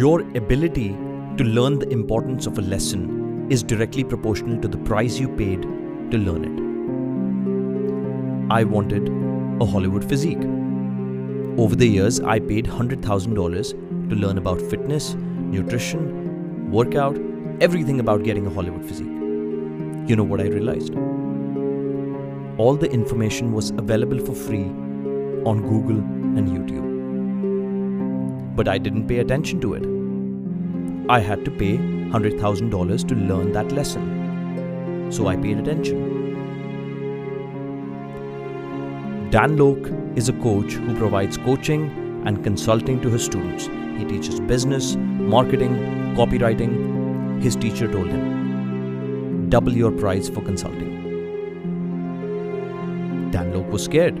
Your ability to learn the importance of a lesson is directly proportional to the price you paid to learn it. I wanted a Hollywood physique. Over the years, I paid $100,000 to learn about fitness, nutrition, workout, everything about getting a Hollywood physique. You know what I realized? All the information was available for free on Google and YouTube. But I didn't pay attention to it. I had to pay $100,000 to learn that lesson. So I paid attention. Dan Lok is a coach who provides coaching and consulting to his students. He teaches business, marketing, copywriting. His teacher told him, double your price for consulting. Dan Lok was scared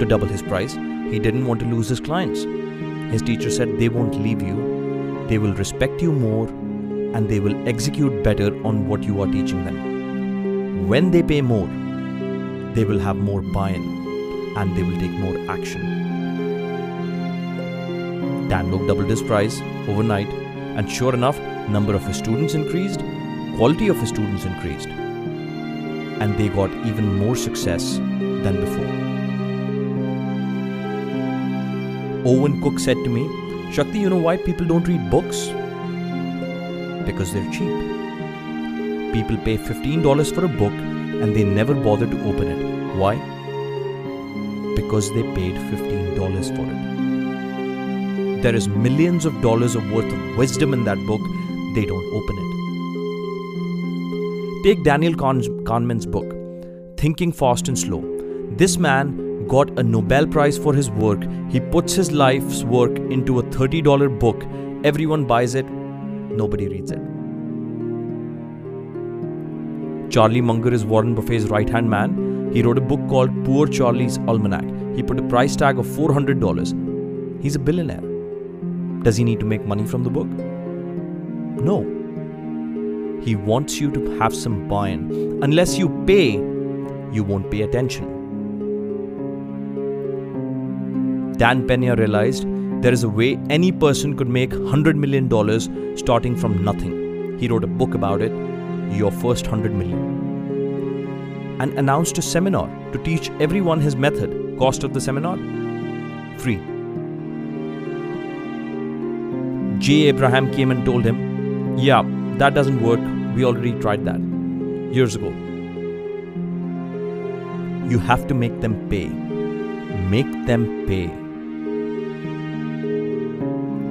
to double his price. He didn't want to lose his clients. His teacher said they won't leave you, they will respect you more, and they will execute better on what you are teaching them. When they pay more, they will have more buy in and they will take more action. Dan Lok doubled his price overnight, and sure enough, number of his students increased, quality of his students increased, and they got even more success than before. Owen Cook said to me, Shakti, you know why people don't read books? Because they're cheap. People pay $15 for a book and they never bother to open it. Why? because they paid $15 for it. There is millions of dollars of worth of wisdom in that book, they don't open it. Take Daniel Kahneman's book, Thinking Fast and Slow. This man got a Nobel Prize for his work. He puts his life's work into a $30 book. Everyone buys it, nobody reads it. Charlie Munger is Warren Buffett's right hand man he wrote a book called Poor Charlie's Almanack. He put a price tag of $400. He's a billionaire. Does he need to make money from the book? No. He wants you to have some buy in. Unless you pay, you won't pay attention. Dan Pena realized there is a way any person could make $100 million starting from nothing. He wrote a book about it, Your First 100 Million and announced a seminar to teach everyone his method. Cost of the seminar? Free. Jay Abraham came and told him, Yeah, that doesn't work. We already tried that years ago. You have to make them pay. Make them pay.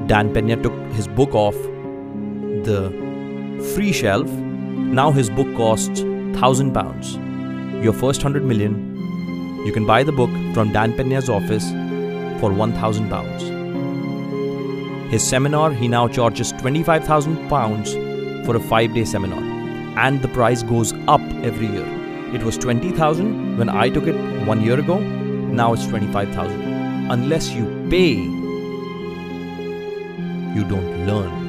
Dan Pena took his book off the free shelf. Now his book costs thousand pounds your first 100 million, you can buy the book from Dan Pena's office for 1000 pounds. His seminar, he now charges 25,000 pounds for a 5-day seminar and the price goes up every year. It was 20,000 when I took it 1 year ago, now it's 25,000. Unless you pay, you don't learn.